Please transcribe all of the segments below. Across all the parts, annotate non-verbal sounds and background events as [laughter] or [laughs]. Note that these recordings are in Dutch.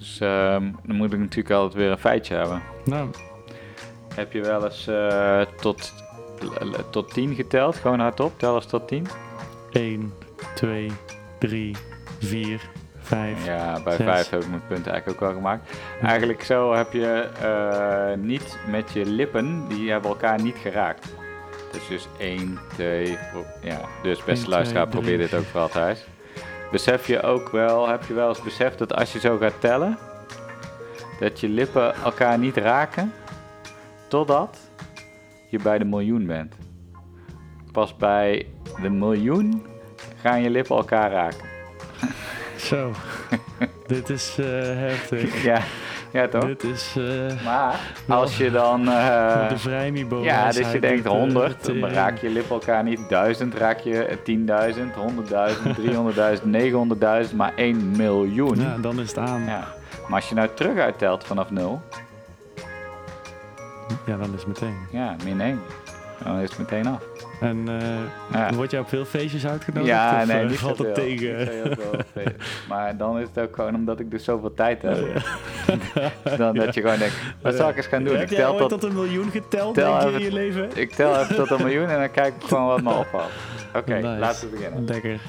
Dus ehm, dan moet ik natuurlijk altijd weer een feitje hebben. Nou, Heb je wel eens eh, tot, tot 10 geteld? Gewoon hardop, tel eens tot 10. 1, 2, 3, 4, 5. Ja, bij Zes. 5 heb ik mijn punt eigenlijk ook wel gemaakt. Eigenlijk zo heb je eh, niet met je lippen, die hebben elkaar niet geraakt. Dus dus 1, 2, ja. Dus beste 1, luisteraar, 2, probeer 3. dit ook vooral thuis. Besef je ook wel, heb je wel eens beseft dat als je zo gaat tellen, dat je lippen elkaar niet raken, totdat je bij de miljoen bent. Pas bij de miljoen gaan je lippen elkaar raken. Zo, [laughs] dit is eh, heftig. Ja, [laughs] ja toch? Dit is eh, Maar als je dan. [laughs] eh, de vrijniveau. ja, dus je denkt 100, dan tering. raak je lippen elkaar niet. 1000 raak je 10.000, 100.000, 300.000, 900.000, maar 1 miljoen. Ja, dan is het aan. Ja, Ja. Maar als je nou terug uittelt vanaf 0, dan is het meteen. ja, min 1. Dan is het meteen af. En eh, Ja. word jij op veel feestjes uitgenodigd? Ja, of, nee, eh, niet valt zoveel. het tegen? Niet. [laughs] Maar dan is het ook gewoon omdat ik dus zoveel tijd heb. Oh, [laughs] Dan dat je gewoon denkt, wat zal ik eens gaan doen? Heb jij tel ooit tot, tot een miljoen geteld tel denk je, in je leven? ik tel even tot een miljoen en dan kijk ik gewoon wat me opvalt. Oké, Nice. laten we beginnen. Lekker.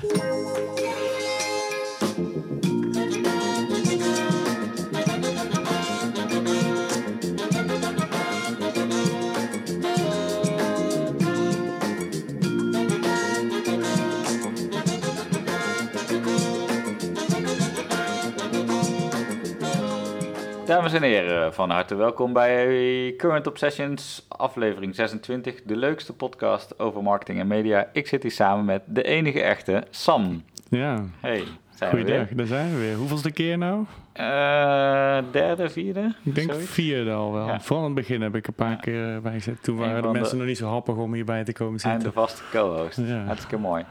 Dames en heren, van harte welkom bij Current Obsessions, aflevering 26, de leukste podcast over marketing en media. Ik zit hier samen met de enige echte Sam. Ja, Hey, zijn we goeiedag. weer? Daar zijn we weer. Hoeveelste keer nou? Eh, derde, vierde? Ik denk Zoiets? vierde al wel. Ja. Vooral in het begin heb ik een paar Ja. keer eh, bijgezet. Toen Een waren de mensen nog niet zo happig om hierbij te komen En zitten. de vaste co-host. Ja. Hartstikke mooi. [laughs]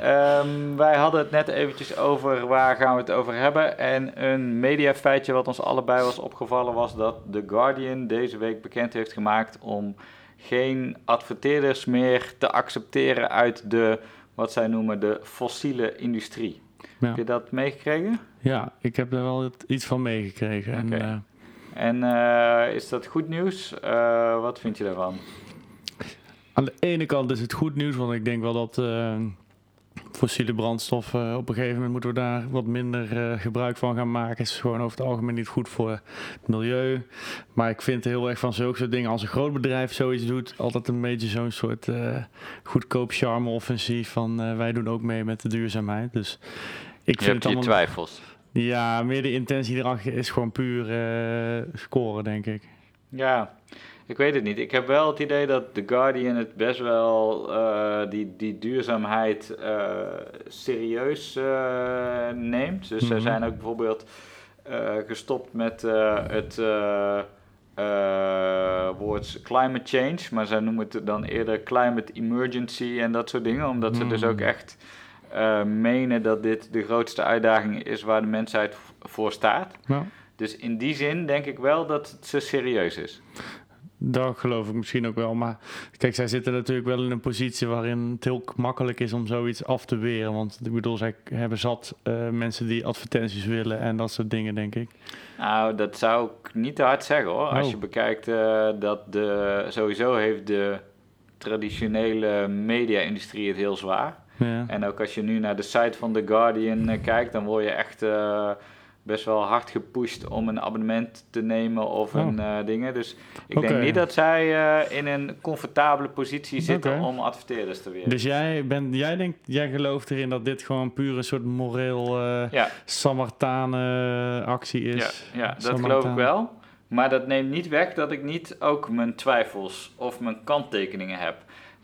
Ehm, wij hadden het net eventjes over waar gaan we het over hebben. En een mediafeitje wat ons allebei was opgevallen was dat The Guardian deze week bekend heeft gemaakt om geen adverteerders meer te accepteren uit de, wat zij noemen, de fossiele industrie. Ja. Heb je dat meegekregen? Ja, ik heb er wel iets van meegekregen. En, Oké. eh, En eh, is dat goed nieuws? Eh, wat vind je daarvan? aan de ene kant is het goed nieuws, want ik denk wel dat fossiele brandstoffen, op een gegeven moment moeten we daar wat minder gebruik van gaan maken. Het is gewoon over het algemeen niet goed voor het milieu. Maar ik vind heel erg van zulke soort dingen, als een groot bedrijf zoiets doet, altijd een beetje zo'n soort goedkoop charme-offensief van wij doen ook mee met de duurzaamheid. Dus ik Je vind hebt het je twijfels. Ja, meer de intentie erachter is gewoon puur eh, scoren, denk ik. Ja, ik weet het niet. Ik heb wel het idee dat The Guardian het best wel eh, die, die duurzaamheid eh, serieus eh, neemt. Dus ze Mhm. zijn ook bijvoorbeeld eh, gestopt met eh, het woord climate change, maar zij noemen het dan eerder climate emergency en dat soort dingen, omdat ze dus Mhm. ook echt eh, menen dat dit de grootste uitdaging is waar de mensheid voor staat. Dus in die zin denk ik wel dat het ze serieus is. Dat geloof ik misschien ook wel. Maar kijk, zij zitten natuurlijk wel in een positie waarin het heel makkelijk is om zoiets af te weren. Want ik bedoel, zij hebben zat eh, mensen die advertenties willen en dat soort dingen, denk ik. Nou, dat zou ik niet te hard zeggen hoor. Als Oh. je bekijkt eh, dat de, sowieso heeft de traditionele media-industrie het heel zwaar. Ja. En ook als je nu naar de site van The Guardian eh, kijkt, dan word je echt eh, best wel hard gepusht om een abonnement te nemen of Oh. een eh dingen. Dus ik denk niet dat zij in een comfortabele positie zitten om adverteerders te weren. Dus jij, bent, jij, denkt, jij gelooft erin dat dit gewoon puur een soort moreel ja, Samartane actie ja, is? ja, dat Samaritaan. geloof ik wel. Maar dat neemt niet weg dat ik niet ook mijn twijfels of mijn kanttekeningen heb.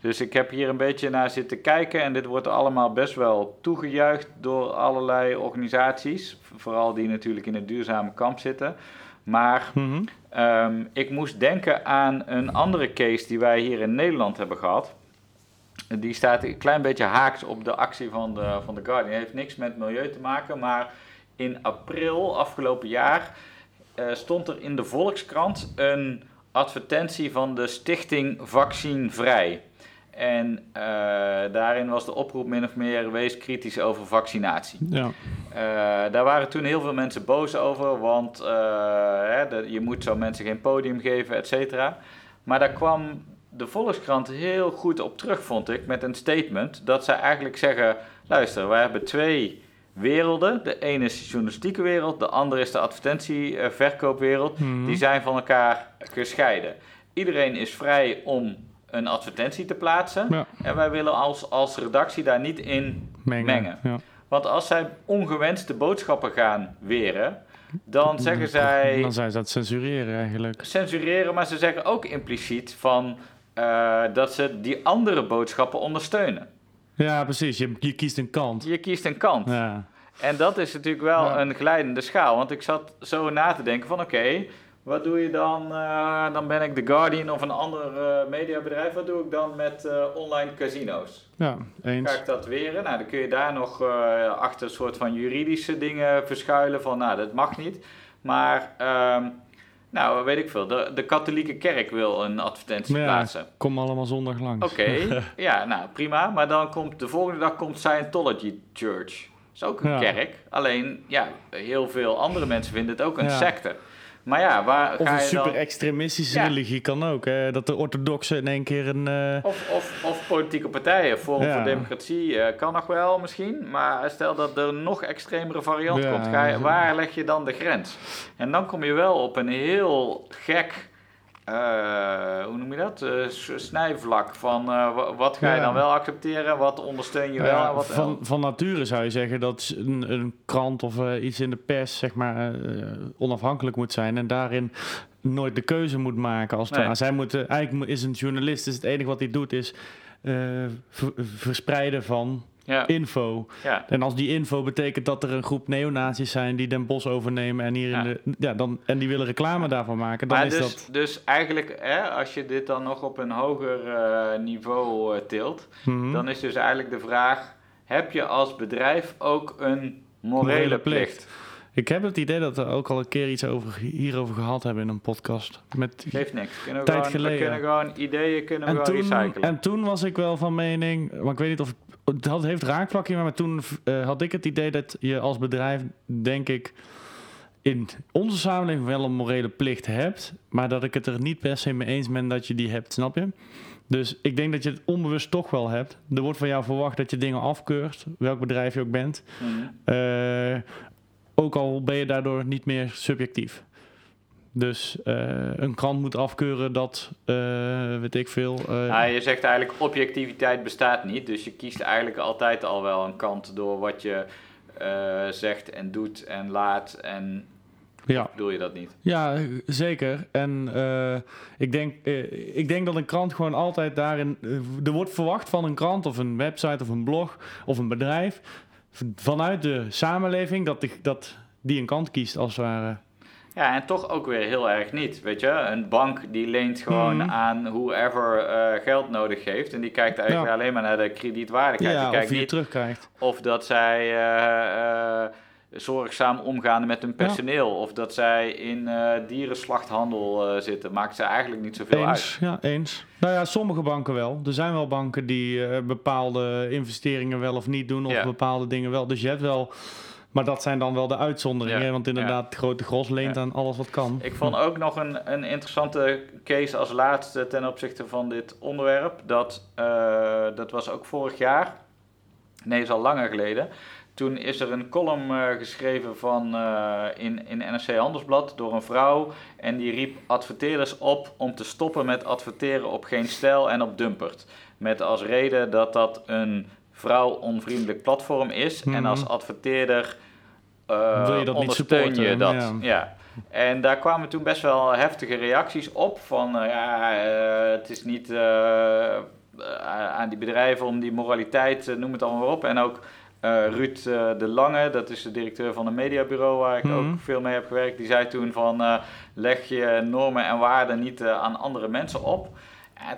Dus ik heb hier een beetje naar zitten kijken en dit wordt allemaal best wel toegejuicht door allerlei organisaties. Vooral die natuurlijk in het duurzame kamp zitten. Maar Mhm. Ehm, ik moest denken aan een andere case die wij hier in Nederland hebben gehad. Die staat een klein beetje haaks op de actie van de, van de Guardian. Het heeft niks met milieu te maken, maar in april afgelopen jaar eh, stond er in de Volkskrant een advertentie van de stichting Vaccinvrij. En eh, daarin was de oproep min of meer wees kritisch over vaccinatie. Ja. daar waren toen heel veel mensen boos over, want hè, de, je moet zo mensen geen podium geven, et cetera. Maar daar kwam de Volkskrant heel goed op terug, vond ik, met een statement dat zij eigenlijk zeggen: luister, we hebben twee werelden. De ene is de journalistieke wereld, de andere is de advertentieverkoopwereld. Mm Die zijn van elkaar gescheiden. Iedereen is vrij om een advertentie te plaatsen. En wij willen als, als redactie daar niet in mengen. Ja. Want als zij ongewenste boodschappen gaan weren, dan zeggen zij. Dan zijn ze dat censureren eigenlijk. Censureren, maar ze zeggen ook impliciet van uh, dat ze die andere boodschappen ondersteunen. Ja, precies. Je, je kiest een kant. Je kiest een kant. Ja. En dat is natuurlijk wel een glijdende schaal. Want ik zat zo na te denken van oké, wat doe je dan? Uh, dan ben ik The Guardian of een ander uh, mediabedrijf. Wat doe ik dan met uh, online casino's? Ja, eens. Ga ik dat weren? Nou, dan kun je daar nog achter een soort van juridische dingen verschuilen van nou, dat mag niet. Maar um, nou, weet ik veel. De, de katholieke kerk wil een advertentie ja, plaatsen. Kom allemaal zondag langs. Oké, [laughs] ja, nou prima. Maar dan komt de volgende dag komt Scientology Church. Dat is ook een kerk. Alleen, ja, heel veel andere mensen vinden het ook een secte. Maar ja, waar of ga een je super extremistische religie kan ook. Hè? Dat de orthodoxen in één keer een... Uh... Of, of, of, politieke partijen. Forum voor Democratie uh, kan nog wel misschien. Maar stel dat er een nog extremere variant komt. Ga je, waar leg je dan de grens? En dan kom je wel op een heel gek uh, hoe noem je dat? Uh, snijvlak van uh, wat ga je dan wel accepteren, wat ondersteun je wel wat van, van nature zou je zeggen dat een, een krant of iets in de pers zeg maar onafhankelijk moet zijn en daarin nooit de keuze moet maken als nee. zij moeten eigenlijk is een journalist is het enige wat hij doet is verspreiden van ja. info. Ja. En als die info betekent dat er een groep neonazies zijn die Den Bos overnemen en hier in de, ja, dan, en die willen reclame daarvan maken, dan maar is dus, dat. Dus eigenlijk, hè, als je dit dan nog op een hoger uh, niveau uh, tilt, mm -hmm. dan is dus eigenlijk de vraag: heb je als bedrijf ook een morele, morele plicht? plicht? Ik heb het idee dat we ook al een keer iets over, hierover gehad hebben in een podcast. Met Geeft niks. Kunnen we tijd gewoon, geleden. We kunnen gewoon ideeën kunnen we gewoon recyclen. En toen was ik wel van mening, maar ik weet niet of dat heeft raakvlakje, maar toen uh, had ik het idee dat je als bedrijf, denk ik, in onze samenleving wel een morele plicht hebt, maar dat ik het er niet per se mee eens ben dat je die hebt, snap je? Dus ik denk dat je het onbewust toch wel hebt. Er wordt van jou verwacht dat je dingen afkeurt, welk bedrijf je ook bent. Mm. Uh, ook al ben je daardoor niet meer subjectief. Dus uh, een krant moet afkeuren dat, uh, weet ik veel. Uh, nou, je zegt eigenlijk objectiviteit bestaat niet. Dus je kiest eigenlijk altijd al wel een kant door wat je zegt en doet en laat. En ja. bedoel je dat niet? Ja, zeker. En ik, denk, ik denk dat een krant gewoon altijd daarin. er wordt verwacht van een krant of een website of een blog of een bedrijf. vanuit de samenleving dat die, dat die een kant kiest als het ware. Ja, en toch ook weer heel erg niet. Weet je, een bank die leent gewoon mm. aan whoever uh, geld nodig heeft. En die kijkt eigenlijk alleen maar naar de kredietwaardigheid. Ja, die kijkt of je niet terugkrijgt. Of dat zij uh, uh, zorgzaam omgaan met hun personeel. Of dat zij in dierenslachthandel zitten. Maakt ze eigenlijk niet zoveel eens, uit. Ja, eens. Nou ja, sommige banken wel. Er zijn wel banken die bepaalde investeringen wel of niet doen. Of bepaalde dingen wel. Dus je hebt wel maar dat zijn dan wel de uitzonderingen, want inderdaad, het grote gros leent aan alles wat kan. Ik vond ook nog een, een interessante case als laatste ten opzichte van dit onderwerp. Dat, uh, dat was ook vorig jaar, nee, is al langer geleden. Toen is er een column uh, geschreven van, uh, in, in NRC Handelsblad door een vrouw. En die riep adverteerders op om te stoppen met adverteren op geen stijl en op dumpert. Met als reden dat dat een vrouw-onvriendelijk platform is. En als mhm. adverteerder uh, Wil je dat ondersteun je dat. Ja. En daar kwamen toen best wel heftige reacties op van uh, ja, uh, het is niet aan die bedrijven om die moraliteit, noem het allemaal op. En ook Ruud de Lange, dat is de directeur van een mediabureau waar ik ook mhm. veel mee heb gewerkt, die zei toen van leg je normen en waarden niet aan andere mensen op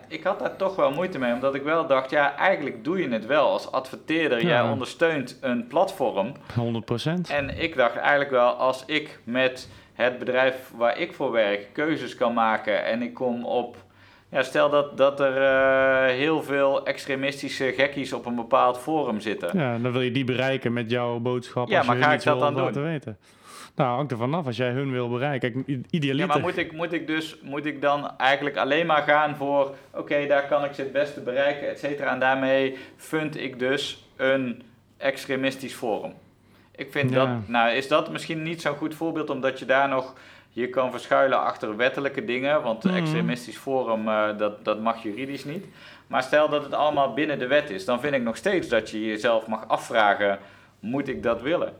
ik had daar toch wel moeite mee, omdat ik wel dacht, ja, eigenlijk doe je het wel als adverteerder. Jij ondersteunt een platform. 100%. En ik dacht eigenlijk wel, als ik met het bedrijf waar ik voor werk keuzes kan maken en ik kom op Ja, stel dat, dat er eh, heel veel extremistische gekkies op een bepaald forum zitten. Ja, dan wil je die bereiken met jouw boodschap. Ja, maar ga ik dat dan doen? weten. Nou, hangt er vanaf als jij hun wil bereiken. Kijk, idealiter. Ja, maar moet ik, moet ik dus moet ik dan eigenlijk alleen maar gaan voor, oké, daar kan ik ze het beste bereiken, et cetera. En daarmee fund ik dus een extremistisch forum. Ik vind Ja. dat, nou is dat misschien niet zo'n goed voorbeeld, omdat je daar nog, je kan verschuilen achter wettelijke dingen, want een Mhm. extremistisch forum, eh, dat, dat mag juridisch niet. Maar stel dat het allemaal binnen de wet is, dan vind ik nog steeds dat je jezelf mag afvragen, moet ik dat willen?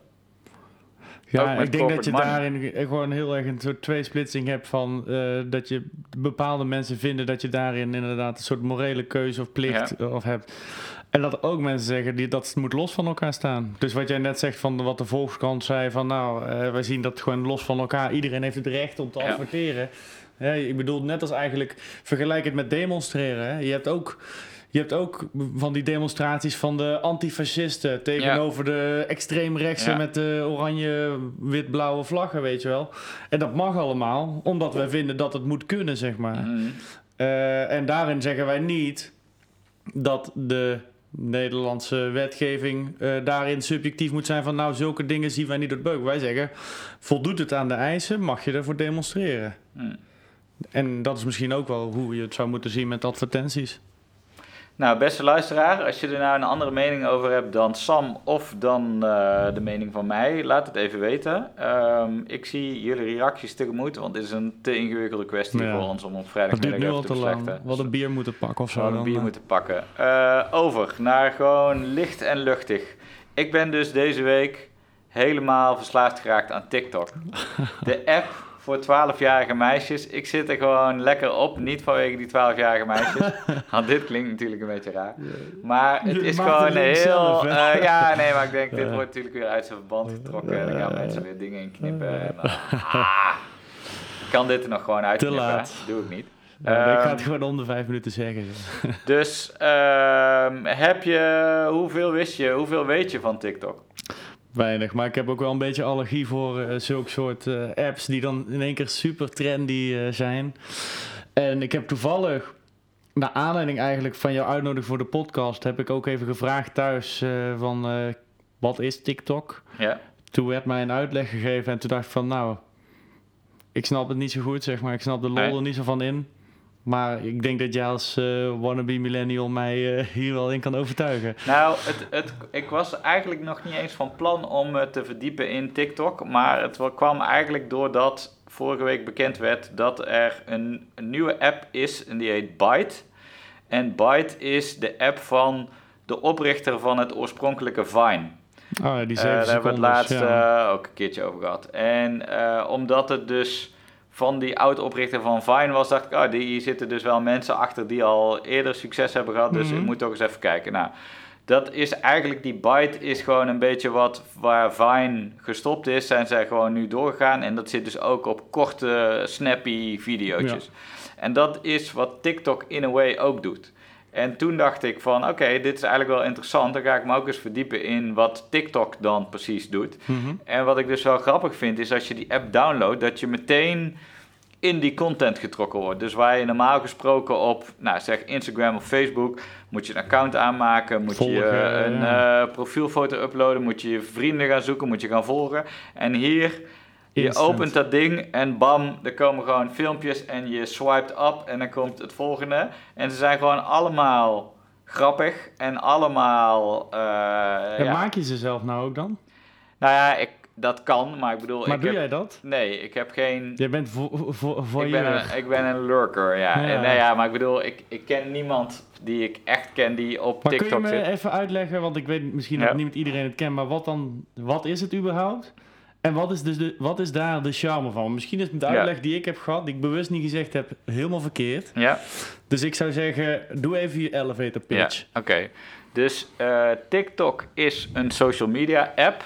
Ja, ik denk dat je money. daarin gewoon heel erg een soort tweesplitsing hebt van eh, dat je bepaalde mensen vinden dat je daarin inderdaad een soort morele keuze of plicht eh, of hebt. En dat ook mensen zeggen die dat moet los van elkaar staan. Dus wat jij net zegt van wat de Volkskrant zei van nou, eh, wij zien dat gewoon los van elkaar. Iedereen heeft het recht om te Ja. adverteren. Ja, ik bedoel, net als eigenlijk vergelijk het met demonstreren. Hè. Je hebt ook je hebt ook van die demonstraties van de antifascisten tegenover de extreemrechtse Ja. met de oranje, wit-blauwe vlaggen, weet je wel. En dat mag allemaal, omdat wij vinden dat het moet kunnen, zeg maar. Mhm. Eh, en daarin zeggen wij niet dat de Nederlandse wetgeving eh, daarin subjectief moet zijn van nou zulke dingen zien wij niet door het beuk. Wij zeggen voldoet het aan de eisen, mag je ervoor demonstreren. Mhm. En dat is misschien ook wel hoe je het zou moeten zien met advertenties. Nou, beste luisteraar, als je er nou een andere mening over hebt dan Sam of dan eh, de mening van mij, laat het even weten. Ehm, ik zie jullie reacties tegemoet, want dit is een te ingewikkelde kwestie Ja. voor ons om op vrijdagmiddag even al te beslechten. We een bier moeten pakken of We zo. hadden een bier eh. moeten pakken. Eh, over naar gewoon licht en luchtig. Ik ben dus deze week helemaal verslaafd geraakt aan TikTok. [laughs] De app voor 12-jarige meisjes. Ik zit er gewoon lekker op. Niet vanwege die 12-jarige meisjes. [laughs] Want dit klinkt natuurlijk een beetje raar. Maar het is gewoon heel... zelf, eh, ja, nee, maar ik denk, dit wordt natuurlijk weer uit zijn verband getrokken. En dan gaan mensen weer dingen in knippen. En, ah, ik kan dit er nog gewoon uitknippen. laat. Doe ik niet. Ja, ik ga Ehm, het gewoon om de vijf minuten zeggen. dus ehm, heb je, hoeveel wist je, hoeveel weet je van TikTok? Weinig, maar ik heb ook wel een beetje allergie voor eh zulke soort eh, apps die dan in één keer super trendy eh, zijn. En ik heb toevallig, naar aanleiding eigenlijk van jouw uitnodiging voor de podcast, heb ik ook even gevraagd thuis van wat is TikTok? Ja, Toen werd mij een uitleg gegeven en toen dacht ik van nou, ik snap het niet zo goed zeg maar, ik snap de lol Nee. er niet zo van in. Maar ik denk dat jij als eh, wannabe millennial mij eh, hier wel in kan overtuigen. nou, het, het, ik was eigenlijk nog niet eens van plan om me te verdiepen in TikTok, maar het wa- kwam eigenlijk doordat vorige week bekend werd dat er een, een nieuwe app is en die heet Byte. En Byte is de app van de oprichter van het oorspronkelijke Vine. Oh, die Eh, zeven daar hebben we het secondes, laatst ja. eh, ook een keertje over gehad. En eh, omdat het dus van die oud-oprichter van Vine was, dacht ik, oh, die zitten dus wel mensen achter die al eerder succes hebben gehad. Dus Mhm. ik moet toch eens even kijken. Nou, dat is eigenlijk, die Byte is gewoon een beetje wat waar Vine gestopt is, zijn zij gewoon nu doorgegaan. En dat zit dus ook op korte, snappy video's. En dat is wat TikTok in a way ook doet. En toen dacht ik van, oké, dit is eigenlijk wel interessant. Dan ga ik me ook eens verdiepen in wat TikTok dan precies doet. Mhm. En wat ik dus wel grappig vind, is als je die app downloadt, dat je meteen in die content getrokken wordt. Dus waar je normaal gesproken op, nou zeg Instagram of Facebook, moet je een account aanmaken, moet je een ja. eh, profielfoto uploaden, moet je je vrienden gaan zoeken, moet je gaan volgen. En hier, je opent dat ding en bam, er komen gewoon filmpjes en je swiped up en dan komt het volgende. En ze zijn gewoon allemaal grappig en allemaal... En ja. maak je ze zelf nou ook dan? Nou ja, ik, dat kan, maar ik bedoel... Maar ik doe heb, jij dat? Nee, ik heb geen... Jij bent voor, voor, Ik ben, een, ik ben een lurker, ja. Ja. En, nou ja, maar ik bedoel, ik, ik ken niemand die ik echt ken die op Maar kun je TikTok me zit. even uitleggen, want ik weet misschien Ja. dat niet iedereen het kent, maar wat dan, wat is het überhaupt? En wat is, dus de, wat is daar de charme van? Misschien is de Ja. uitleg die ik heb gehad, die ik bewust niet gezegd heb, helemaal verkeerd. Ja, Dus ik zou zeggen, doe even je elevator ja pitch. oké. Dus eh, TikTok is een social media app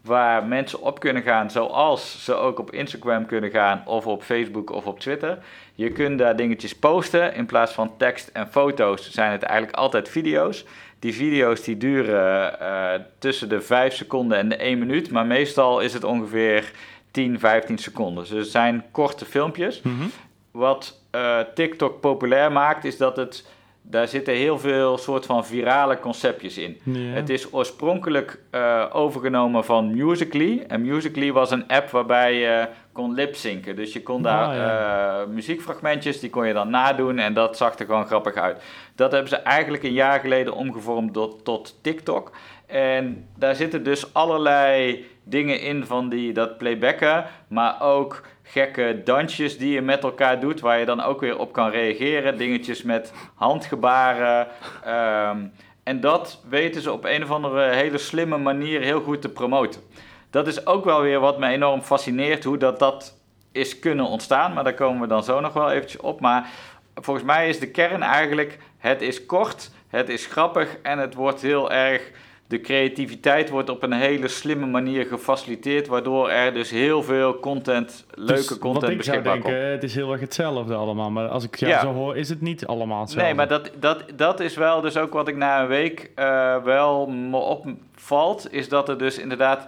waar mensen op kunnen gaan zoals ze ook op Instagram kunnen gaan of op Facebook of op Twitter. Je kunt daar dingetjes posten. In plaats van tekst en foto's zijn het eigenlijk altijd video's. Die video's die duren eh, tussen de 5 seconden en de 1 minuut, maar meestal is het ongeveer 10, 15 seconden. Dus het zijn korte filmpjes. Mhm. wat eh, TikTok populair maakt, is dat het daar zitten heel veel soort van virale conceptjes in. Het is oorspronkelijk eh, overgenomen van Musical.ly. En Musical.ly was een app waarbij je kon lipzinken. Dus je kon daar Ah, ja. eh, muziekfragmentjes, die kon je dan nadoen en dat zag er gewoon grappig uit. Dat hebben ze eigenlijk een jaar geleden omgevormd tot, tot TikTok. En daar zitten dus allerlei dingen in van die, dat playbacken, maar ook gekke dansjes die je met elkaar doet, waar je dan ook weer op kan reageren. Dingetjes met handgebaren. ehm, en dat weten ze op een of andere hele slimme manier heel goed te promoten. Dat is ook wel weer wat me enorm fascineert, hoe dat, dat is kunnen ontstaan. Maar daar komen we dan zo nog wel eventjes op. Maar volgens mij is de kern eigenlijk, het is kort, het is grappig en het wordt heel erg... De creativiteit wordt op een hele slimme manier gefaciliteerd, waardoor er dus heel veel content, leuke Dus content wat ik zou komt. denken, het is heel erg hetzelfde allemaal. Maar als ik jou Ja. zo hoor, is het niet allemaal hetzelfde. Nee, maar dat, dat, dat is wel dus ook wat ik na een week eh, wel me opvalt. Is dat er dus inderdaad,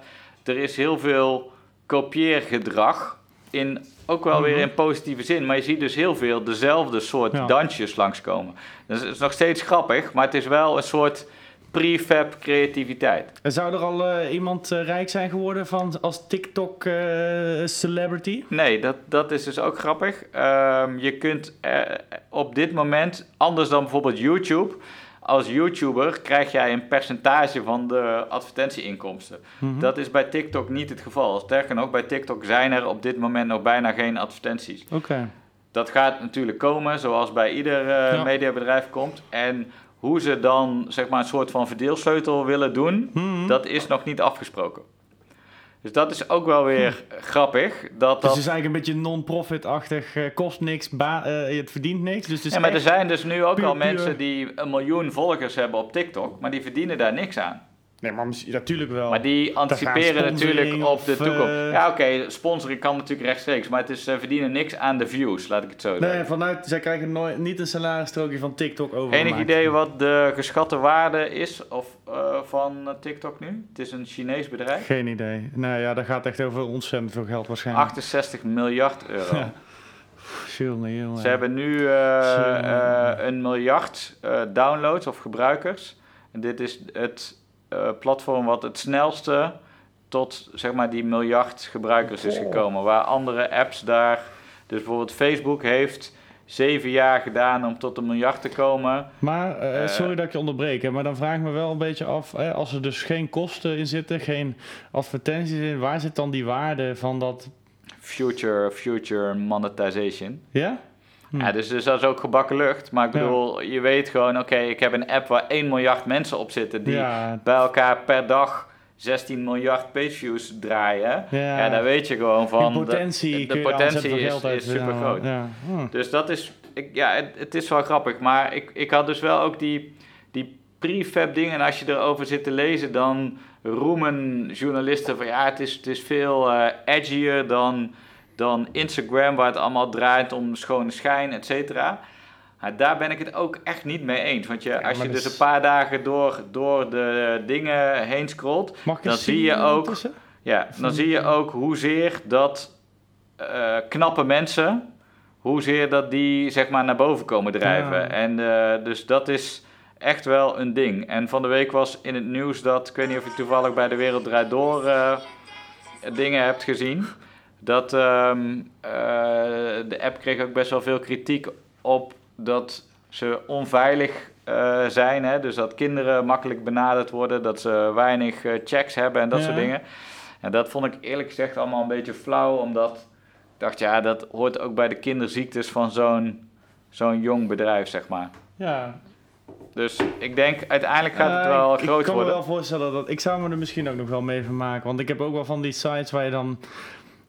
er is heel veel kopieergedrag. In, ook wel weer Mhm. in positieve zin. Maar je ziet dus heel veel dezelfde soort Ja. dansjes langskomen. Dus het is nog steeds grappig, maar het is wel een soort prefab creativiteit. En Zou er al eh, iemand eh, rijk zijn geworden van, als TikTok eh, celebrity? Nee, dat, dat is dus ook grappig. Ehm, je kunt op dit moment, anders dan bijvoorbeeld YouTube, als YouTuber krijg jij een percentage van de advertentieinkomsten. Mhm. Dat is bij TikTok niet het geval. Sterker nog, bij TikTok zijn er op dit moment nog bijna geen advertenties. Oké. Dat gaat natuurlijk komen, zoals bij ieder Ja. mediabedrijf komt. En hoe ze dan zeg maar een soort van verdeelsleutel willen doen, Mhm. dat is nog niet afgesproken. Dus dat is ook wel weer grappig. Dat Dus dat het is eigenlijk een beetje non-profit-achtig, eh, kost niks, ba- eh, het verdient niks. Dus het ja, maar er zijn dus nu ook puur- al puur- mensen die een miljoen volgers hebben op TikTok, maar die verdienen daar niks aan. Nee, maar natuurlijk wel. Maar die anticiperen natuurlijk op de toekomst. eh, Ja, oké, sponsoring kan natuurlijk rechtstreeks, maar het is, ze verdienen niks aan de views, laat ik het zo Nee, zeggen. vanuit, zij krijgen nooit, niet een salarisstrookje van TikTok over. Enig idee wat de geschatte waarde is of, eh, van eh, TikTok nu? Het is een Chinees bedrijf. Geen idee. Nou ja, dat gaat echt over ontzettend veel geld waarschijnlijk. 68 miljard euro. Ja. Jongen. Ze hebben nu eh, eh, een miljard eh, downloads of gebruikers. En dit is het eh, platform wat het snelste tot zeg maar die miljard gebruikers is gekomen. Waar andere apps daar, dus bijvoorbeeld Facebook heeft zeven jaar gedaan om tot een miljard te komen. Maar, eh, Eh, sorry dat ik je onderbreek, hè, maar dan vraag ik me wel een beetje af, hè, als er dus geen kosten in zitten, geen advertenties in, waar zit dan die waarde van dat? Future, future monetization. Ja? Hm. Ja, dus, dus dat is ook gebakken lucht. Maar ik Ja. bedoel, je weet gewoon, oké, ik heb een app waar 1 miljard mensen op zitten die ja, bij elkaar per dag 16 miljard pageviews draaien. ja. Ja, daar weet je gewoon van. de- potentie de, potentie is, super groot. Hm. Dus dat is, ik, ja, het, het is wel grappig. Maar ik, ik had dus wel ook die, die prefab dingen. En als je erover zit te lezen, dan roemen journalisten van ja, het is, het is veel eh, edgier dan, dan Instagram, waar het allemaal draait om schone schijn, et cetera. Daar ben ik het ook echt niet mee eens. Want je, als je dus is- een paar dagen door, door de dingen heen scrolt, Dan zie je ook- ja, dan zie je ook hoezeer dat eh, knappe mensen, hoezeer dat die zeg maar naar boven komen drijven. Ja. En eh, dus dat is echt wel een ding. En van de week was in het nieuws dat, ik weet niet of je toevallig bij de Wereld Draait Door eh, dingen hebt gezien. Dat ehm, eh, de app kreeg ook best wel veel kritiek op dat ze onveilig eh, zijn. Hè? Dus dat kinderen makkelijk benaderd worden, dat ze weinig eh, checks hebben en dat Ja. soort dingen. En dat vond ik eerlijk gezegd allemaal een beetje flauw, omdat ik dacht, ja, dat hoort ook bij de kinderziektes van zo'n zo'n jong bedrijf, zeg maar. Ja, Dus ik denk, uiteindelijk gaat het wel groot ik kan worden. me wel voorstellen dat ik zou me er misschien ook nog wel mee vermaken. Want ik heb ook wel van die sites waar je dan,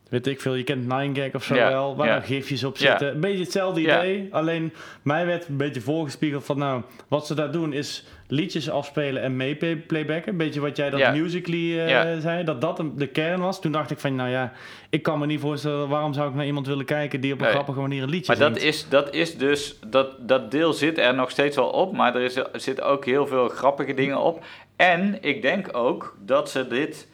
weet ik veel, je kent 9gag of zo wel, waar dan gifjes op zitten. Een beetje hetzelfde idee, alleen mij werd een beetje voorgespiegeld van nou, wat ze daar doen is liedjes afspelen en mee play- playbacken. Een beetje wat jij dat musically Ja. zei, dat dat de kern was. Toen dacht ik van nou ja, ik kan me niet voorstellen waarom zou ik naar iemand willen kijken die op een Nee. grappige manier een liedje Maar dat zingt. is, dat is dus, dat, dat deel zit er nog steeds wel op, maar er, is, er zitten ook heel veel grappige dingen op. En ik denk ook dat ze dit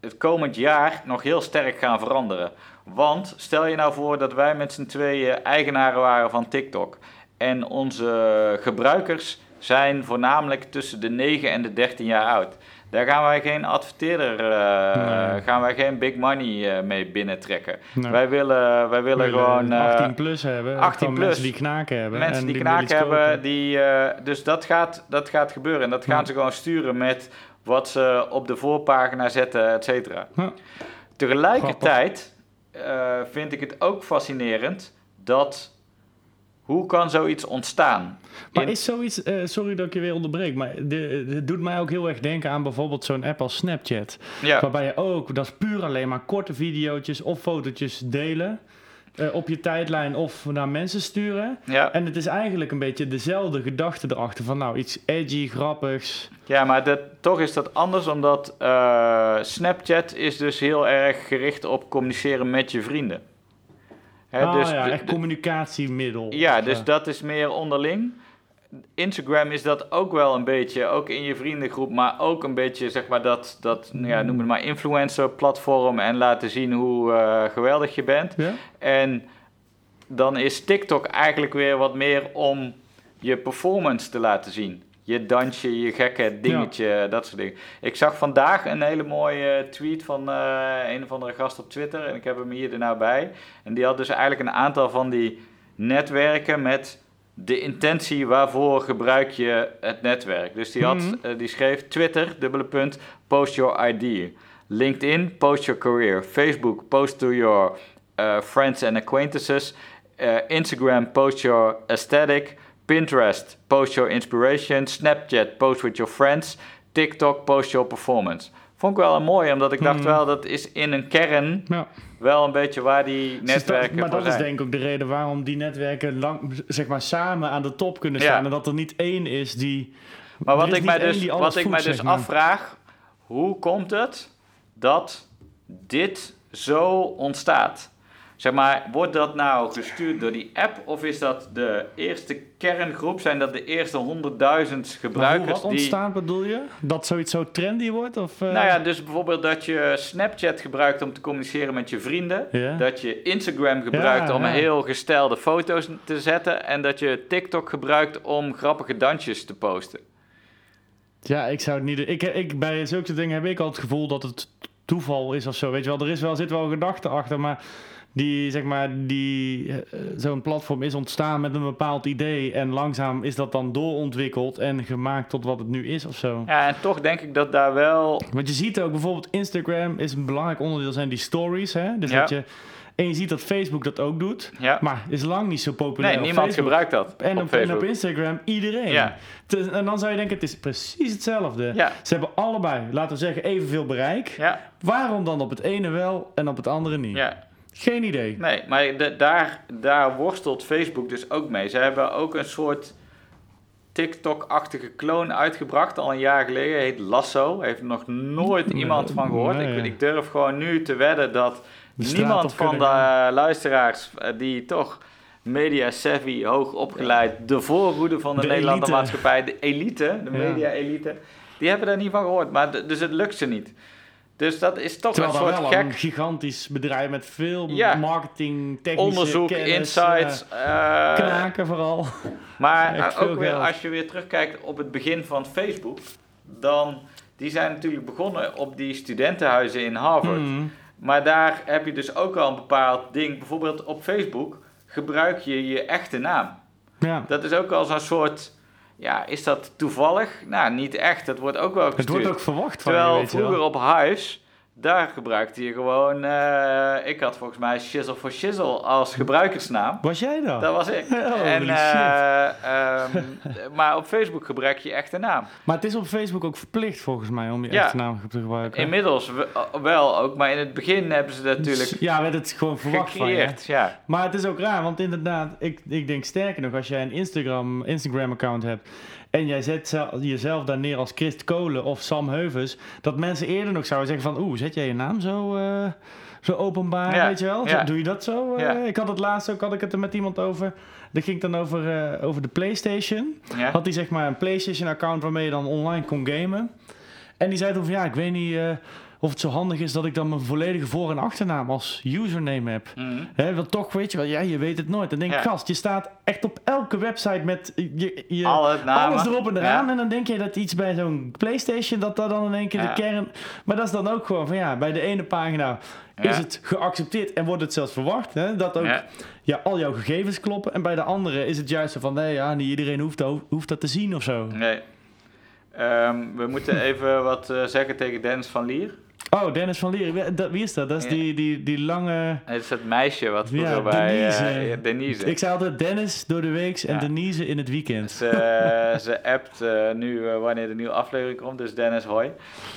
het komend jaar nog heel sterk gaan veranderen. Want stel je nou voor dat wij met z'n tweeën eigenaren waren van TikTok. En onze gebruikers zijn voornamelijk tussen de 9 en de 13 jaar oud. Daar gaan wij geen adverteerder, uh, Nee. gaan wij geen big money eh, mee binnentrekken. Nou, Wij willen, wij willen willen gewoon... eh, 18 plus hebben. 18 gewoon plus. Mensen die knaken hebben. Mensen en die knaken hebben, die, eh, dus dat gaat, dat gaat gebeuren. En dat gaan Ja. ze gewoon sturen met wat ze op de voorpagina zetten, et cetera. Tegelijkertijd eh, vind ik het ook fascinerend dat... Hoe kan zoiets ontstaan? Maar In- is zoiets, eh, sorry dat ik je weer onderbreek, maar het doet mij ook heel erg denken aan bijvoorbeeld zo'n app als Snapchat. ja, Waarbij je ook, dat is puur alleen maar korte video's of fotootjes delen. Eh, op je tijdlijn of naar mensen sturen. ja. En het is eigenlijk een beetje dezelfde gedachte erachter van nou iets edgy, grappigs. ja, maar dat, toch is dat anders omdat eh, Snapchat is dus heel erg gericht op communiceren met je vrienden. Hè, ah dus ja, echt communicatiemiddel. Ja, dus dat is meer onderling. Instagram is dat ook wel een beetje, ook in je vriendengroep, maar ook een beetje, zeg maar, dat, dat nou ja, noem het maar influencer platform en laten zien hoe eh, geweldig je bent. Ja? En dan is TikTok eigenlijk weer wat meer om je performance te laten zien. Je dansje, je gekke dingetje, dat soort dingen. Ik zag vandaag een hele mooie tweet van eh, een of andere gast op Twitter. En ik heb hem hier er nou bij. En die had dus eigenlijk een aantal van die netwerken met de intentie waarvoor gebruik je het netwerk. Dus die, had, Mhm. eh, die schreef Twitter, dubbele punt, post your ID. LinkedIn, post your career. Facebook, post to your uh, friends and acquaintances. Uh, Instagram, post your aesthetic. Pinterest, post your inspiration. Snapchat, post with your friends. TikTok, post your performance. Vond ik wel een mooi, omdat ik dacht Hmm. wel, dat is in een kern Ja. wel een beetje waar die Dus netwerken maar dat is denk ik ook de reden waarom die netwerken lang, zeg maar, samen aan de top kunnen Ja. staan. En dat er niet één is die. Maar wat ik niet mij dus, wat ik mij dus maar. afvraag, hoe komt het dat dit zo ontstaat? Zeg maar, wordt dat nou gestuurd door die app of is dat de eerste kerngroep? Zijn dat de eerste 100.000 Maar hoe gebruikers wat die... ontstaat bedoel je? Dat zoiets zo trendy wordt? Of, eh? Nou ja, dus bijvoorbeeld dat je Snapchat gebruikt om te communiceren met je vrienden. Dat je Instagram gebruikt Ja, om ja. heel gestelde foto's te zetten. En dat je TikTok gebruikt om grappige dansjes te posten. Ja, ik zou het niet. Ik, ik, bij zulke dingen heb ik al het gevoel dat het toeval is of zo. Weet je wel, er is wel, zit wel een gedachte achter, maar die, zeg maar, die, eh, zo'n platform is ontstaan met een bepaald idee en langzaam is dat dan doorontwikkeld en gemaakt tot wat het nu is of zo. Ja, en toch denk ik dat daar wel... Want je ziet ook bijvoorbeeld Instagram is een belangrijk onderdeel zijn die stories, hè? Dus Ja. dat je en je ziet dat Facebook dat ook doet, Ja. maar is lang niet zo populair. Nee, niemand Facebook. gebruikt dat En op op, en Facebook. op Instagram iedereen. Ja. Te- En dan zou je denken, het is precies hetzelfde. Ja. Ze hebben allebei, laten we zeggen, evenveel bereik. Ja, Waarom dan op het ene wel en op het andere niet? ja. Geen idee. Nee, maar de- daar, daar worstelt Facebook dus ook mee. Ze hebben ook een soort TikTok-achtige clone uitgebracht al een jaar geleden. Heet Lasso. Heeft nog nooit Nee, iemand van gehoord. nee, ik, ik durf gewoon nu te wedden dat niemand van de gaan. luisteraars eh, die toch media savvy, hoog opgeleid, de voorhoede van de, De Nederlandse maatschappij, de elite, de media elite, die hebben daar niet van gehoord. Maar dus het lukt ze niet. Dus dat is toch Terwijl een soort wel gek een gigantisch bedrijf met veel Ja. marketing, technische onderzoek, kennis, insights. eh, knaken vooral. Maar [laughs] ook weer, geld. als je weer terugkijkt op het begin van Facebook, dan die zijn natuurlijk begonnen op die studentenhuizen in Harvard. Hmm. Maar daar heb je dus ook al een bepaald ding. Bijvoorbeeld op Facebook gebruik je je echte naam. Ja. Dat is ook al zo'n soort. Ja, is dat toevallig? Nou, niet echt. Dat wordt ook wel Het gestuurd. wordt ook verwacht van je, Terwijl weet je wel. vroeger op Hives, daar gebruikte je gewoon. eh, ik had volgens mij Shizzle for Shizzle als gebruikersnaam. Was jij dat? Dat was ik. [laughs] Holy en, eh, ehm, [laughs] maar op Facebook gebruik je echte naam. Maar het is op Facebook ook verplicht volgens mij om je Ja. echte naam te gebruiken. Inmiddels we- wel ook, maar in het begin hebben ze dat natuurlijk Ja, werd het gewoon verwacht van. Ja. Maar het is ook raar, want inderdaad, ik, ik denk sterker nog, als jij een Instagram, Instagram-account hebt en jij zet zel- jezelf daar neer als Christ Kolen of Sam Heuvens, dat mensen eerder nog zouden zeggen van, oeh, zet jij je naam zo, eh, zo openbaar, Ja, weet je wel? ja. Doe je dat zo? Eh, Ja. Ik had het laatst ook, had ik het er met iemand over, dat ging dan over, eh, over de Playstation. Had hij zeg maar een PlayStation-account waarmee je dan online kon gamen. En die zei toen van ja, ik weet niet, of het zo handig is dat ik dan mijn volledige voor- en achternaam als username heb. Hè, want toch weet je wel, ja, je weet het nooit. Dan denk ik, Ja. gast, je staat echt op elke website met je, je, Alle alles erop en eraan. Ja. En dan denk je dat iets bij zo'n PlayStation, dat dat dan in één keer Ja. de kern. Maar dat is dan ook gewoon van ja, bij de ene pagina is het geaccepteerd en wordt het zelfs verwacht. Hè, dat ook Ja. al jouw gegevens kloppen. En bij de andere is het juist zo van nee, ja, niet iedereen hoeft dat, hoeft dat te zien of zo. Nee. Ehm, we moeten even wat eh, zeggen tegen Dennis van Lier. Oh, Dennis van Lier, wie- dat- is dat? Dat is die, die, die lange. Het is het meisje wat vroeger Ja, bij Denise. eh, ja, Denise. Ik zei altijd Dennis door de week en Ja. Denise in het weekend. Ze, ze appt eh, nu eh, wanneer de nieuwe aflevering komt, dus Dennis, hoi.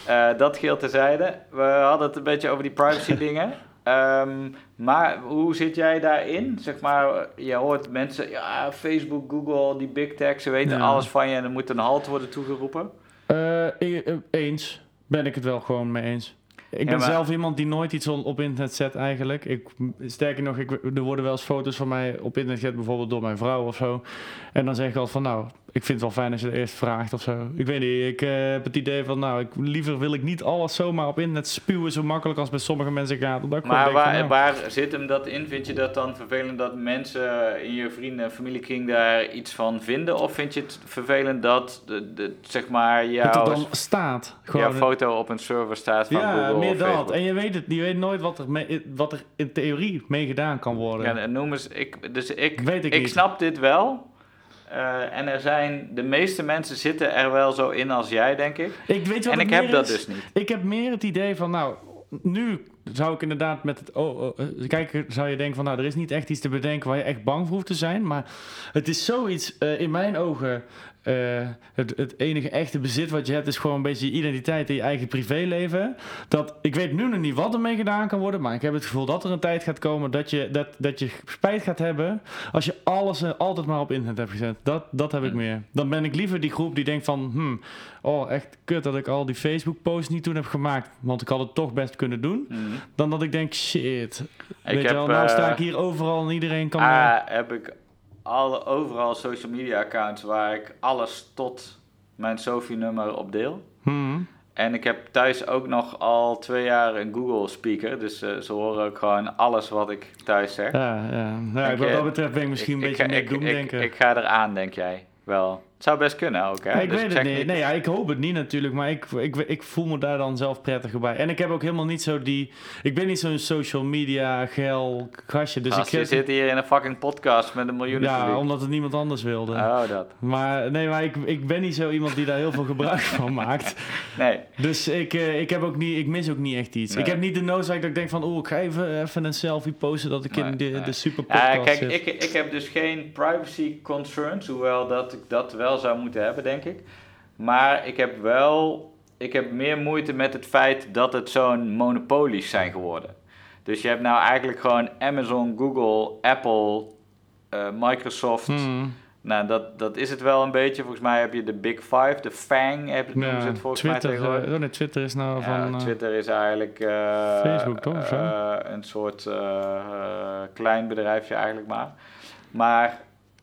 Eh, dat geheel terzijde. We hadden het een beetje over die privacy [laughs] dingen. Ehm, maar hoe zit jij daarin? Zeg maar, je hoort mensen, ja, Facebook, Google, die big tech, ze weten Ja. alles van je en er moet een halt worden toegeroepen. Eh, eh, eens. Ben ik het wel gewoon mee eens. Ik ben maar- zelf iemand die nooit iets op internet zet eigenlijk. Ik, sterker nog, ik, er worden wel eens foto's van mij op internet gezet, bijvoorbeeld door mijn vrouw of zo. En dan zeg ik altijd van, nou, ik vind het wel fijn als je het eerst vraagt of zo. Ik weet niet, ik eh, heb het idee van, nou, ik, liever wil ik niet alles zomaar op internet spuwen zo makkelijk als bij sommige mensen gaat. Omdat ik Maar van, waar, nou, waar zit hem dat in? Vind je dat dan vervelend dat mensen in je vrienden- en familiekring daar iets van vinden? Of vind je het vervelend dat, de, de, zeg maar, dat jouw, het dan staat. Gewoon jouw foto op een server staat van ja, Google meer dat. Facebook? En je weet het, je weet nooit wat er, mee- wat er in theorie mee gedaan kan worden. Ja, noem eens, ik, dus ik, Weet ik ik snap dit wel. Eh, en er zijn, de meeste mensen zitten er wel zo in als jij, denk ik. Ik weet wat En ik heb dat dus niet. Ik heb meer het idee van, nou, nu zou ik inderdaad met het... Oh, oh, eh, kijk, zou je denken van, nou, er is niet echt iets te bedenken waar je echt bang voor hoeft te zijn. Maar het is zoiets, eh, in mijn ogen, eh, het, het enige echte bezit wat je hebt is gewoon een beetje je identiteit en je eigen privéleven. Dat, ik weet nu nog niet wat ermee gedaan kan worden, maar ik heb het gevoel dat er een tijd gaat komen dat je, dat, dat je spijt gaat hebben als je alles altijd maar op internet hebt gezet. Dat, dat heb ik meer. Dan ben ik liever die groep die denkt van, hmm, oh echt kut dat ik al die Facebook posts niet toen heb gemaakt, want ik had het toch best kunnen doen. Mhm. Dan dat ik denk, shit, weet je heb, wel, nou eh, sta ik hier overal en iedereen kan... eh, A, heb ik alle, overal social media accounts waar ik alles tot mijn Sophie-nummer op deel. hmm. En ik heb thuis ook nog al twee jaar een Google speaker. Dus eh, ze horen ook gewoon alles wat ik thuis zeg. Ja, ja. Nou, Ik, wat eh, dat betreft ben ik misschien Ik- een ik beetje ik, doemdenken. ik, ik ga eraan, denk jij wel. Het zou best kunnen ook, hè? Ja, ik Dus weet het niet. Nee, ja, ik hoop het niet natuurlijk, maar ik, ik, ik voel me daar dan zelf prettiger bij. En ik heb ook helemaal niet zo die... Ik ben niet zo'n social media geil gastje, dus Gast, ik... je zit hier in een fucking podcast met een miljoen ja, publiek. omdat het niemand anders wilde. Oh, dat. Maar nee, maar ik, ik ben niet zo iemand die daar heel veel gebruik van maakt. [laughs] Nee. Dus ik, eh, ik, heb ook niet, ik mis ook niet echt iets. Nee. Ik heb niet de noodzaak dat ik denk van... Oh, ik ga even, even een selfie posten dat ik Nee, in de, nee. de super Ja, podcast kijk, zit. ik, ik heb dus geen privacy concerns, hoewel dat ik dat wel zou moeten hebben, denk ik. Maar ik heb wel, ik heb meer moeite met het feit dat het zo'n monopolies zijn geworden. Dus je hebt nou eigenlijk gewoon Amazon, Google, Apple, eh, Microsoft. Hmm. Nou, dat, dat is het wel een beetje. Volgens mij heb je de Big Five, de FANG, heb, ze Ja, het volgens mij Twitter, tegenwoordig. eh, oh nee, Twitter is nou Ja, van... eh, Twitter is eigenlijk Facebook, toch, een soort klein bedrijfje eigenlijk maar. Maar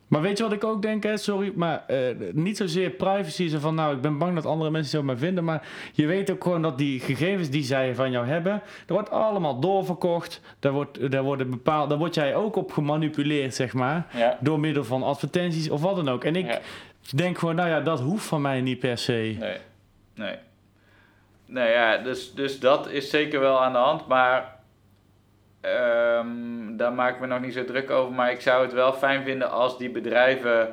Maar weet je wat ik ook denk, hè? sorry, maar eh, niet zozeer privacy, zo van nou, ik ben bang dat andere mensen zo mij vinden, maar je weet ook gewoon dat die gegevens die zij van jou hebben, er wordt allemaal doorverkocht, daar, wordt, daar, worden bepaald, daar word jij ook op gemanipuleerd, zeg maar, ja, door middel van advertenties of wat dan ook. En ik Ja. denk gewoon, nou ja, dat hoeft van mij niet per se. nee, nee. Nee, ja, dus, dus dat is zeker wel aan de hand, maar ehm, daar maak ik me nog niet zo druk over. Maar ik zou het wel fijn vinden als die bedrijven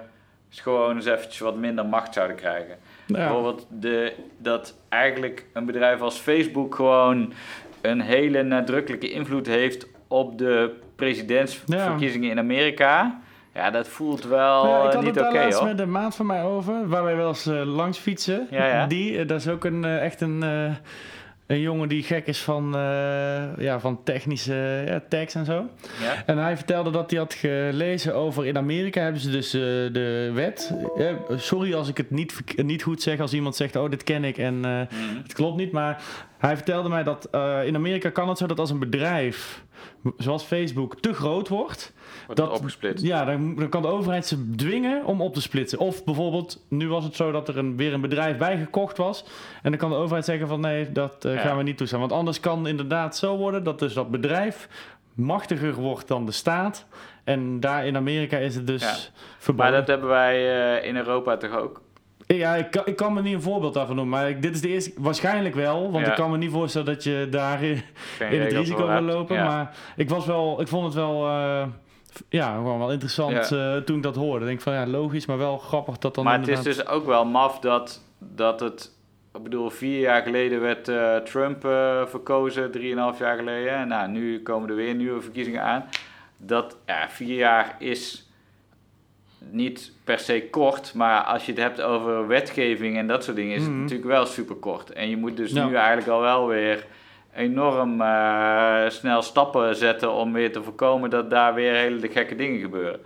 gewoon eens eventjes wat minder macht zouden krijgen. Ja. Bijvoorbeeld de, dat eigenlijk een bedrijf als Facebook gewoon een hele nadrukkelijke invloed heeft op de presidentsverkiezingen in Amerika. Ja, dat voelt wel Ja, ik eh, had niet het daar oké hoor. met een maat van mij over, waar wij wel eens eh, langs fietsen. Ja, ja. Die, eh, dat is ook een, eh, echt een, eh, een jongen die gek is van, eh, ja, van technische ja, tags en zo. Ja? En hij vertelde dat hij had gelezen over in Amerika hebben ze dus eh, de wet. eh, sorry als ik het niet, niet goed zeg als iemand zegt, oh dit ken ik en eh, Mhm. het klopt niet. Maar hij vertelde mij dat eh, in Amerika kan het zo dat als een bedrijf zoals Facebook te groot wordt, Wordt dat- opgesplitst. ja, dan, dan kan de overheid ze dwingen om op te splitsen. Of bijvoorbeeld, nu was het zo dat er een, weer een bedrijf bijgekocht was. En dan kan de overheid zeggen van nee, dat eh, Ja. gaan we niet toestaan. Want anders kan inderdaad zo worden dat dus dat bedrijf machtiger wordt dan de staat. En daar in Amerika is het dus Ja. verboden. Maar dat hebben wij eh, in Europa toch ook? Ja, ik kan, ik kan me niet een voorbeeld daarvan noemen. Maar ik- dit is de eerste... Waarschijnlijk wel. Want Ja. ik kan me niet voorstellen dat je daar in, het risico wil lopen. Ja. Maar ik, was wel, ik vond het wel... eh, ja, gewoon wel interessant eh, toen ik dat hoorde. Ik denk van ja, logisch, maar wel grappig dat dan Maar het is dus ook wel maf dat, dat het... Ik bedoel, vier jaar geleden werd eh, Trump verkozen, drieënhalf jaar geleden. En nou, nu komen er weer nieuwe verkiezingen aan. Dat, ja, vier jaar is niet per se kort, maar als je het hebt over wetgeving en dat soort dingen, is het Mhm. natuurlijk wel super kort. En je moet dus Ja. nu eigenlijk al wel weer enorm eh, snel stappen zetten om weer te voorkomen dat daar weer hele gekke dingen gebeuren.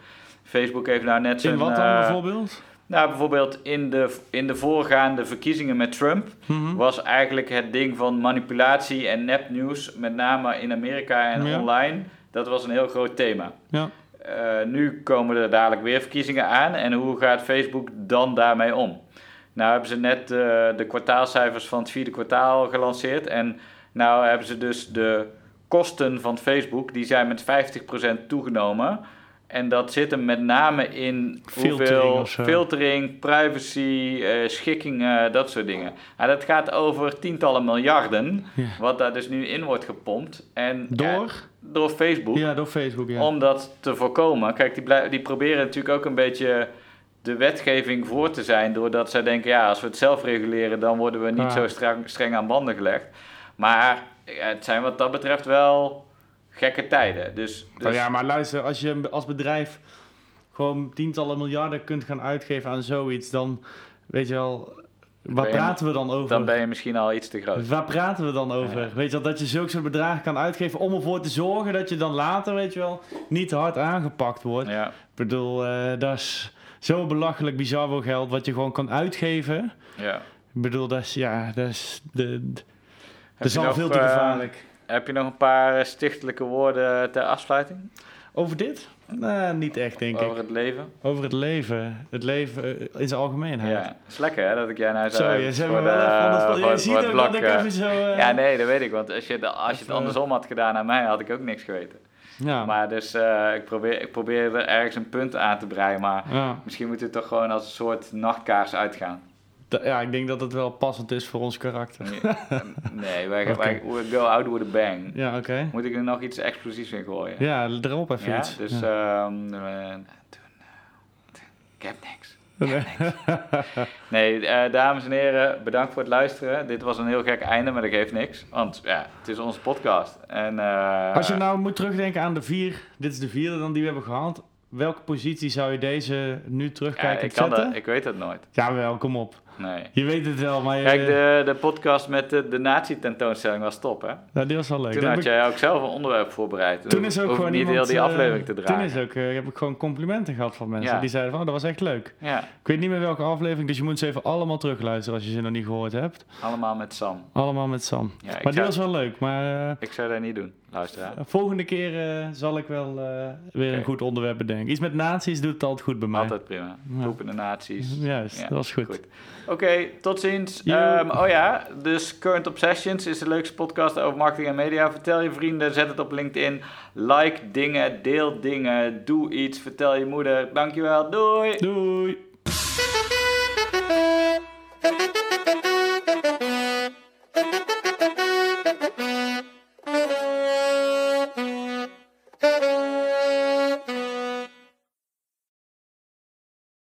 Facebook heeft nou net zijn... In wat dan eh, bijvoorbeeld? nou, bijvoorbeeld in de, in de voorgaande verkiezingen met Trump Mhm. was eigenlijk het ding van manipulatie en nepnieuws, met name in Amerika en Ja. online, dat was een heel groot thema. Ja. Eh, nu komen er dadelijk weer verkiezingen aan en hoe gaat Facebook dan daarmee om? Nou hebben ze net eh, de kwartaalcijfers van het vierde kwartaal gelanceerd en nou hebben ze dus de kosten van Facebook, die zijn met 50% toegenomen. En dat zit hem met name in Filtering hoeveel filtering, privacy, eh, schikkingen, dat soort dingen. Nou, dat gaat over tientallen miljarden, Ja. wat daar dus nu in wordt gepompt. En, ja, Door? door Facebook Ja, door Facebook, ja. om dat te voorkomen. Kijk, die, die proberen natuurlijk ook een beetje de wetgeving voor te zijn, doordat zij denken, ja, als we het zelf reguleren, dan worden we niet Ja. zo streng, streng aan banden gelegd. Maar het zijn wat dat betreft wel gekke tijden. Dus, dus Nou ja, maar luister, als je als bedrijf gewoon tientallen miljarden kunt gaan uitgeven aan zoiets, dan weet je wel, waar je- praten we dan over? dan ben je misschien al iets te groot. Waar praten we dan over? Ja. Weet je wel, dat je zulke soort bedragen kan uitgeven om ervoor te zorgen dat je dan later, weet je wel, niet hard aangepakt wordt. Ja, Ik bedoel, eh, dat is zo belachelijk bizar veel geld wat je gewoon kan uitgeven. ja. Ik bedoel, dat is, ja, dat is, de, dat is al veel te eh, gevaarlijk. Heb je nog een paar eh, stichtelijke woorden ter afsluiting? Over dit? Nou, niet echt, denk Over ik. het leven? Over het leven. Het leven eh, in zijn algemeenheid. Ja, het is lekker hè, dat ik jij nou zo zegt voor me wel van Je ziet het ook blok, dat ik eh, even zo... Ja, nee, dat weet ik. Want als je, de- als je het andersom had gedaan aan mij, had ik ook niks geweten. ja. Maar dus ik, probeer, ik probeer er ergens een punt aan te breien. Maar ja. misschien moet het toch gewoon als een soort nachtkaars uitgaan. Ja, ik denk dat het wel passend is voor ons karakter. Nee, wij, [laughs] Oké. wij we go out with a bang. Ja, oké. Moet ik er nog iets explosiefs in gooien? Ja, erop even Ja, iets. dus Ja. ehm, eh, toen, eh, ik heb niks. Nee. [laughs] Nee, eh, dames en heren, bedankt voor het luisteren. Dit was een heel gek einde, maar dat geeft niks. Want ja, het is onze podcast. En, eh, Als je nou moet terugdenken aan de vier, dit is de vierde dan die we hebben gehad. Welke positie zou je deze nu ja, terugkijken ik, kan zetten? dat, ik weet het nooit. Ja, wel, kom op. Nee. Je weet het wel, maar je, Kijk, de, de podcast met de, de nazi-tentoonstelling was top, hè? Nou, die was wel leuk. Toen Dat had jij ook zelf een onderwerp voorbereid. toen is ook gewoon niet iemand, heel die eh, aflevering te draaien. Toen is ook, eh, heb ik gewoon complimenten gehad van mensen. Ja. Die zeiden van, oh, dat was echt leuk. Ja, Ik weet niet meer welke aflevering, dus je moet ze even allemaal terugluisteren als je ze nog niet gehoord hebt. allemaal met Sam. Allemaal met Sam. Ja, maar die zou- was wel leuk. Maar eh, Ik zou dat niet doen, luisteraar. volgende keer zal ik wel weer een goed onderwerp bedenken. Iets met nazi's doet het altijd goed bij mij. Altijd prima. Ja. Poepende nazi's. Juist, Ja, dat was goed. Oké, tot ziens. Ehm, oh ja, dus Current Obsessions is de leukste podcast over marketing en media. Vertel je vrienden, zet het op LinkedIn. Like dingen, deel dingen, doe iets, vertel je moeder. Dankjewel, doei! Doei!